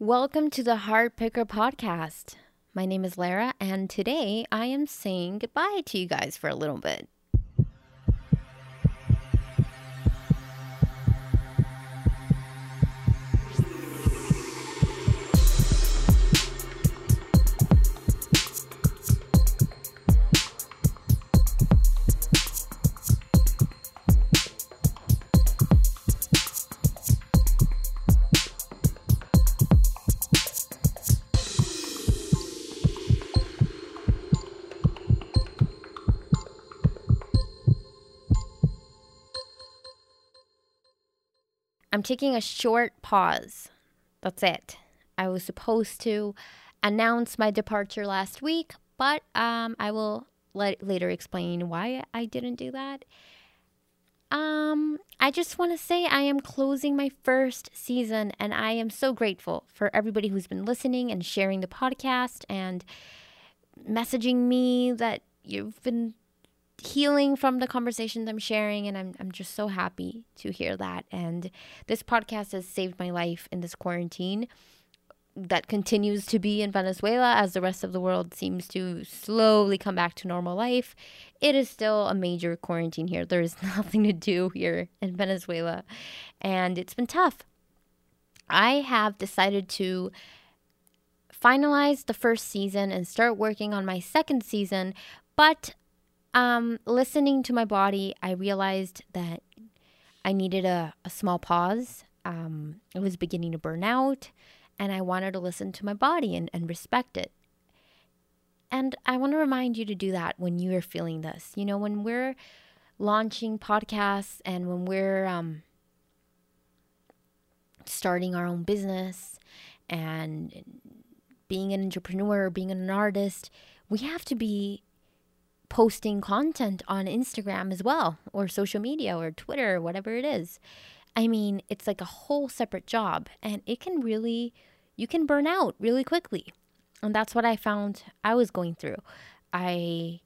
Welcome to the Heart Picker podcast. My name is Lara, and today I am saying goodbye to you guys for a little bit. I'm taking a short pause. That's it. I was supposed to announce my departure last week, but um, I will let, later explain why I didn't do that. Um, I just want to say I am closing my first season, and I am so grateful for everybody who's been listening and sharing the podcast and messaging me that you've been healing from the conversations I'm sharing, and I'm, I'm just so happy to hear that. And this podcast has saved my life in this quarantine that continues to be in Venezuela as the rest of the world seems to slowly come back to normal life. It is still a major quarantine here. There is nothing to do here in Venezuela, and it's been tough. I have decided to finalize the first season and start working on my second season, but um, listening to my body, I realized that I needed a, a small pause. Um, I was beginning to burn out, and I wanted to listen to my body and, and respect it. And I want to remind you to do that when you are feeling this. You know, when we're launching podcasts and when we're um, starting our own business and being an entrepreneur, being an artist, we have to be posting content on Instagram as well, or social media, or Twitter, or whatever it is. I mean, it's like a whole separate job, and it can really, you can burn out really quickly. And that's what I found I was going through. I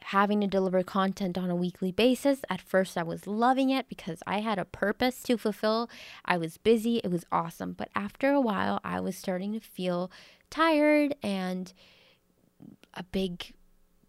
having to deliver content on a weekly basis. At first, I was loving it because I had a purpose to fulfill. I was busy, it was awesome. But after a while, I was starting to feel tired and a big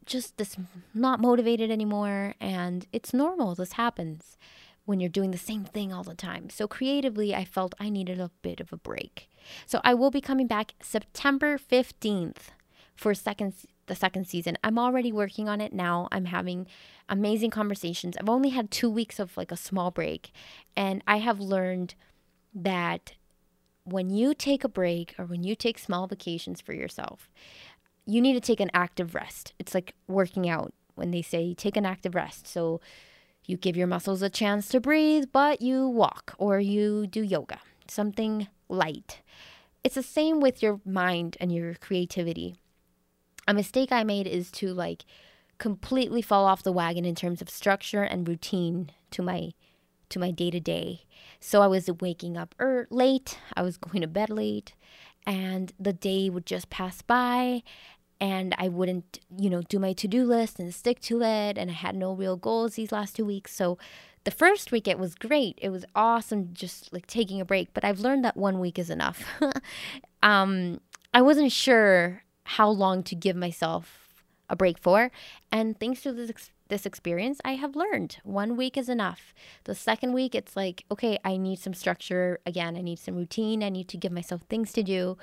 just this not motivated anymore and it's normal this happens when you're doing the same thing all the time. So creatively i felt i needed a bit of a break. So i will be coming back september 15th for second the second season. I'm already working on it now. I'm having amazing conversations. I've only had two weeks of like a small break and i have learned that when you take a break or when you take small vacations for yourself you need to take an active rest. It's like working out when they say take an active rest. So you give your muscles a chance to breathe, but you walk or you do yoga, something light. It's the same with your mind and your creativity. A mistake I made is to like completely fall off the wagon in terms of structure and routine to my to my day to day. So I was waking up er- late, I was going to bed late, and the day would just pass by and I wouldn't, you know, do my to do list and stick to it. And I had no real goals these last two weeks. So the first week it was great. It was awesome just like taking a break. But I've learned that one week is enough. um, I wasn't sure how long to give myself a break for. And thanks to this this experience, I have learned one week is enough. The second week, it's like, okay, I need some structure again. I need some routine. I need to give myself things to do.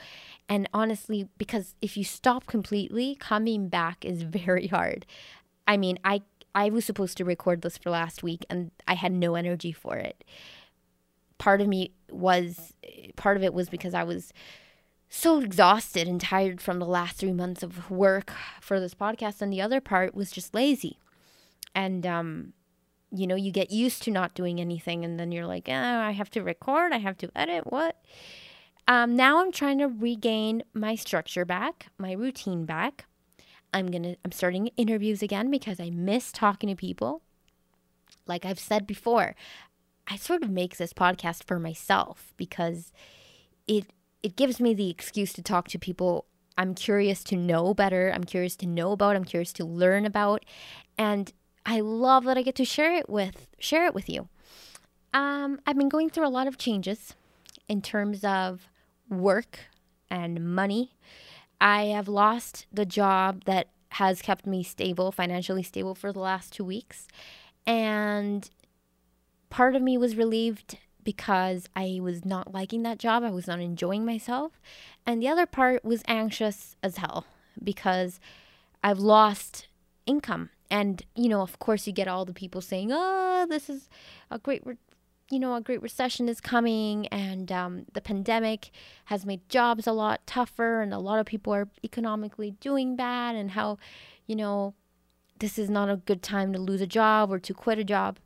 And honestly, because if you stop completely, coming back is very hard. I mean, I I was supposed to record this for last week and I had no energy for it. Part of me was part of it was because I was so exhausted and tired from the last 3 months of work for this podcast and the other part was just lazy and um, you know you get used to not doing anything and then you're like oh, i have to record i have to edit what? Um, now i'm trying to regain my structure back my routine back. I'm gonna i'm starting interviews again because i miss talking to people. Like i've said before i sort of make this podcast for myself because it it gives me the excuse to talk to people i'm curious to know better i'm curious to know about i'm curious to learn about. And I love that I get to share it with share it with you. Um, I've been going through a lot of changes in terms of work and money. I have lost the job that has kept me stable, financially stable for the last two weeks. And part of me was relieved because I was not liking that job. I was not enjoying myself. And the other part was anxious as hell because I've lost income. And, you know, of course, you get all the people saying, oh, this is a great re- you know, a great recession is coming and um, the pandemic has made jobs a lot tougher and a lot of people are economically doing bad and how, you know, this is not a good time to lose a job or to quit a job.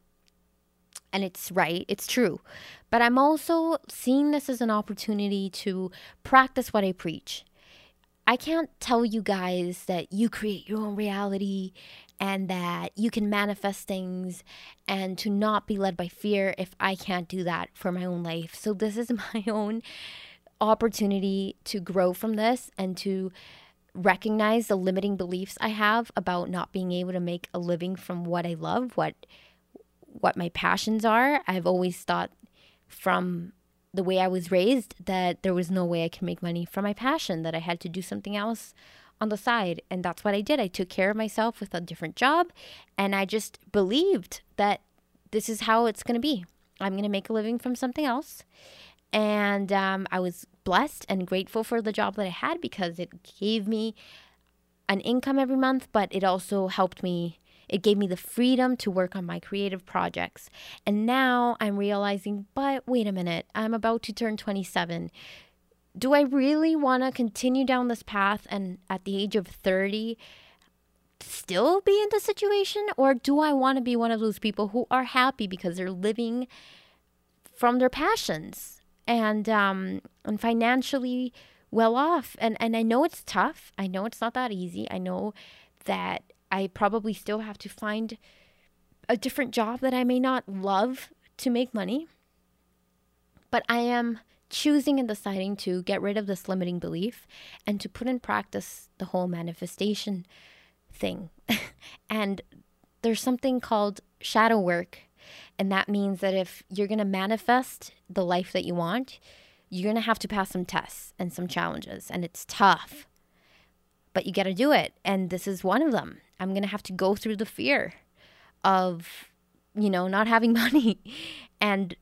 And it's right, it's true. But I'm also seeing this as an opportunity to practice what I preach. I can't tell you guys that you create your own reality and that you can manifest things and to not be led by fear if I can't do that for my own life. So, this is my own opportunity to grow from this and to recognize the limiting beliefs I have about not being able to make a living from what I love, what what my passions are. I've always thought from the way I was raised that there was no way I could make money from my passion, that I had to do something else on the side. And that's what I did. I took care of myself with a different job. And I just believed that this is how it's going to be. I'm going to make a living from something else. And um, I was blessed and grateful for the job that I had because it gave me an income every month, but it also helped me. It gave me the freedom to work on my creative projects. And now I'm realizing, but wait a minute, I'm about to turn 27 do I really want to continue down this path and at the age of 30 still be in the situation? Or do I want to be one of those people who are happy because they're living from their passions and, um, and financially well off? And, and I know it's tough. I know it's not that easy. I know that I probably still have to find a different job that I may not love to make money. But I am choosing and deciding to get rid of this limiting belief and to put in practice the whole manifestation thing. and there's something called shadow work. And that means that if you're going to manifest the life that you want, you're going to have to pass some tests and some challenges. And it's tough, but you got to do it. And this is one of them. I'm going to have to go through the fear of, you know, not having money and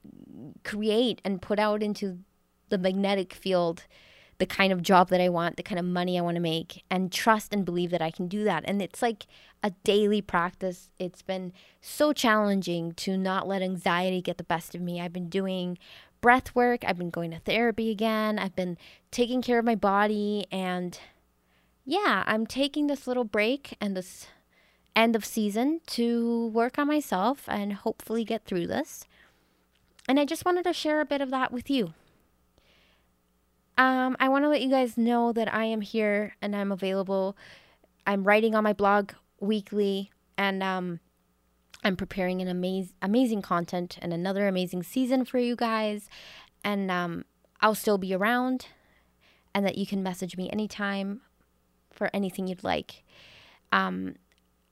create and put out into the magnetic field the kind of job that I want, the kind of money I want to make, and trust and believe that I can do that. And it's like a daily practice. It's been so challenging to not let anxiety get the best of me. I've been doing breath work, I've been going to therapy again, I've been taking care of my body, and yeah, I'm taking this little break and this end of season to work on myself and hopefully get through this. And I just wanted to share a bit of that with you. Um, I want to let you guys know that I am here and I'm available. I'm writing on my blog weekly and um, I'm preparing an amazing, amazing content and another amazing season for you guys. And um, I'll still be around and that you can message me anytime for anything you'd like. Um,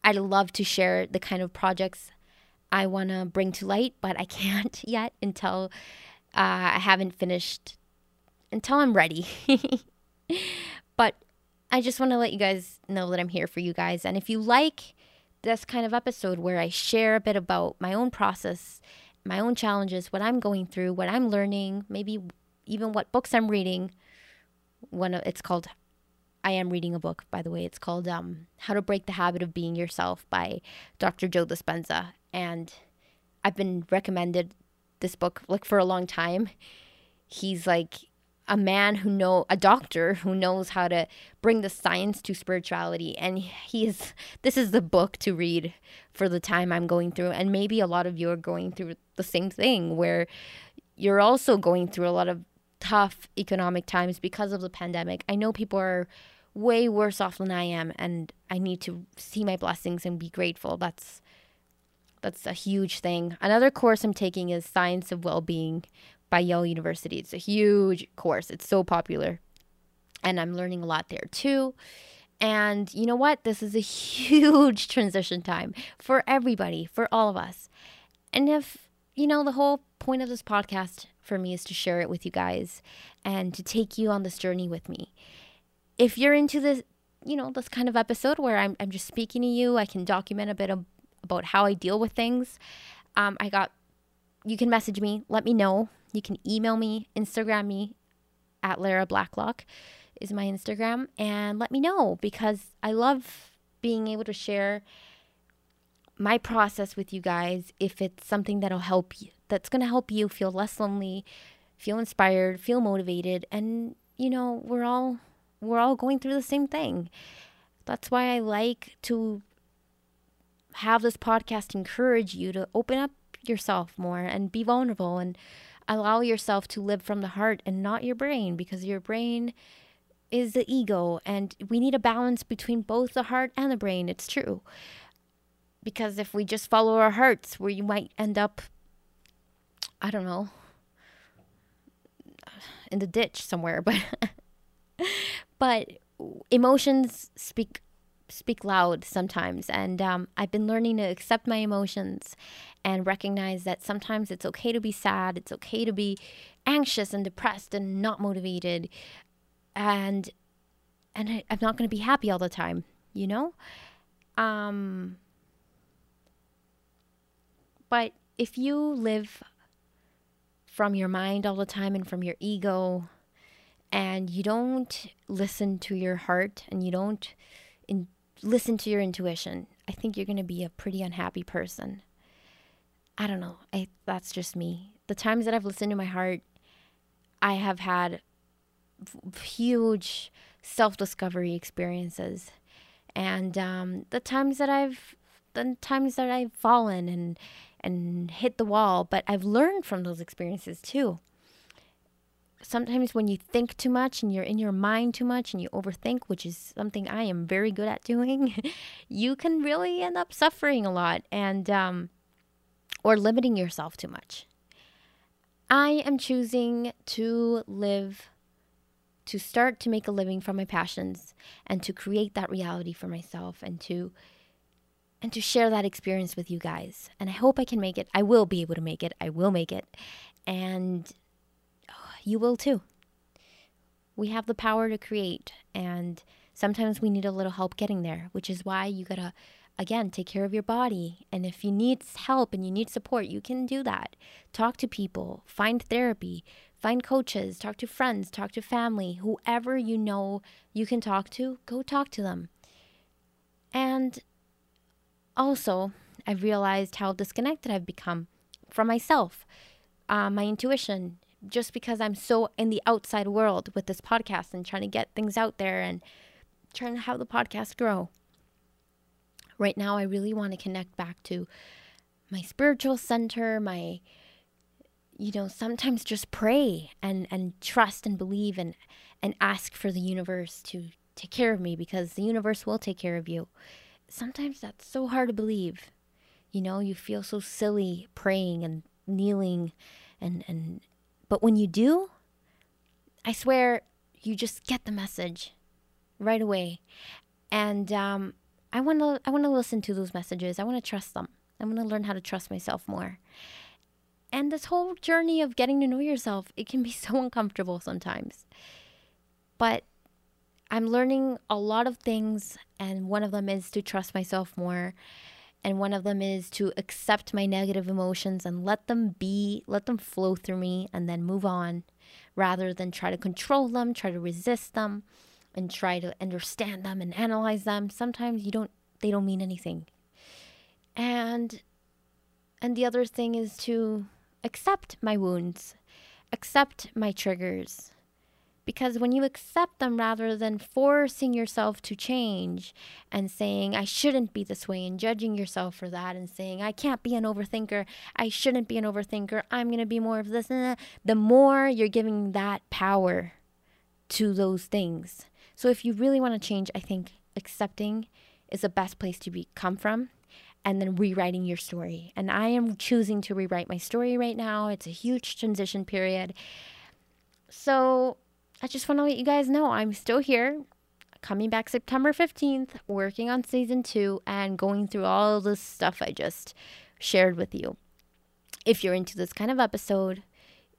I'd love to share the kind of projects I want to bring to light, but I can't yet until uh, I haven't finished until I'm ready. but I just want to let you guys know that I'm here for you guys. And if you like this kind of episode where I share a bit about my own process, my own challenges, what I'm going through, what I'm learning, maybe even what books I'm reading. One of it's called I am reading a book, by the way. It's called um, How to Break the Habit of Being Yourself by Dr. Joe Dispenza. And I've been recommended this book like for a long time. He's like a man who know a doctor who knows how to bring the science to spirituality and he is this is the book to read for the time I'm going through and maybe a lot of you are going through the same thing where you're also going through a lot of tough economic times because of the pandemic. I know people are way worse off than I am and I need to see my blessings and be grateful. That's that's a huge thing. Another course I'm taking is Science of Well-being by Yale University. It's a huge course, it's so popular. And I'm learning a lot there too. And you know what? This is a huge transition time for everybody, for all of us. And if, you know, the whole point of this podcast for me is to share it with you guys and to take you on this journey with me. If you're into this, you know, this kind of episode where I'm, I'm just speaking to you, I can document a bit of, about how I deal with things. Um, I got, you can message me, let me know. You can email me, Instagram me at Lara Blacklock is my Instagram, and let me know because I love being able to share my process with you guys if it's something that'll help you, that's going to help you feel less lonely, feel inspired, feel motivated, and you know, we're all we're all going through the same thing. That's why I like to have this podcast encourage you to open up yourself more and be vulnerable and allow yourself to live from the heart and not your brain because your brain is the ego and we need a balance between both the heart and the brain it's true. Because if we just follow our hearts where you might end up i don't know in the ditch somewhere but but emotions speak speak loud sometimes and um, i've been learning to accept my emotions and recognize that sometimes it's okay to be sad it's okay to be anxious and depressed and not motivated and and I, i'm not going to be happy all the time you know um but if you live from your mind all the time and from your ego, and you don't listen to your heart and you don't in- listen to your intuition, I think you're going to be a pretty unhappy person. I don't know. I, that's just me. The times that I've listened to my heart, I have had huge self discovery experiences. And um, the times that I've, the times that I've fallen and and hit the wall, but I've learned from those experiences too. Sometimes when you think too much and you're in your mind too much and you overthink, which is something I am very good at doing, you can really end up suffering a lot and um, or limiting yourself too much. I am choosing to live to start to make a living from my passions and to create that reality for myself and to and to share that experience with you guys. And I hope I can make it. I will be able to make it. I will make it. And oh, you will too. We have the power to create, and sometimes we need a little help getting there, which is why you gotta, again, take care of your body. And if you need help and you need support, you can do that. Talk to people, find therapy, find coaches, talk to friends, talk to family, whoever you know you can talk to, go talk to them. And also, I've realized how disconnected I've become from myself, uh, my intuition, just because I'm so in the outside world with this podcast and trying to get things out there and trying to have the podcast grow. Right now, I really want to connect back to my spiritual center, my, you know, sometimes just pray and, and trust and believe and, and ask for the universe to take care of me because the universe will take care of you sometimes that's so hard to believe. You know, you feel so silly praying and kneeling and and but when you do, I swear you just get the message right away. And um, I want to I want to listen to those messages. I want to trust them. I want to learn how to trust myself more. And this whole journey of getting to know yourself, it can be so uncomfortable sometimes. But I'm learning a lot of things, and one of them is to trust myself more. And one of them is to accept my negative emotions and let them be, let them flow through me, and then move on rather than try to control them, try to resist them, and try to understand them and analyze them. Sometimes you don't, they don't mean anything. And, and the other thing is to accept my wounds, accept my triggers, because when you accept them rather than forcing yourself to change and saying, I shouldn't be this way, and judging yourself for that, and saying, I can't be an overthinker, I shouldn't be an overthinker, I'm going to be more of this, and that. the more you're giving that power to those things. So if you really want to change, I think accepting is the best place to be come from and then rewriting your story. And I am choosing to rewrite my story right now. It's a huge transition period. So I just want to let you guys know I'm still here, coming back September 15th, working on season two, and going through all this stuff I just shared with you. If you're into this kind of episode,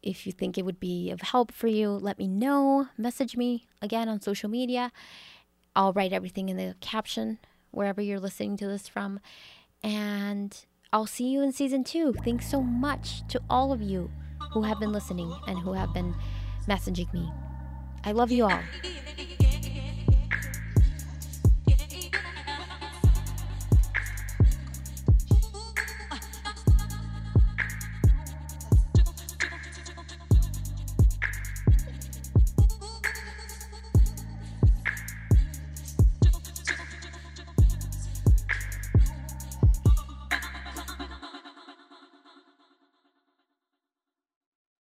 If you think it would be of help for you, let me know. Message me again on social media. I'll write everything in the caption wherever you're listening to this from. And I'll see you in season two. Thanks so much to all of you who have been listening and who have been messaging me. I love you all.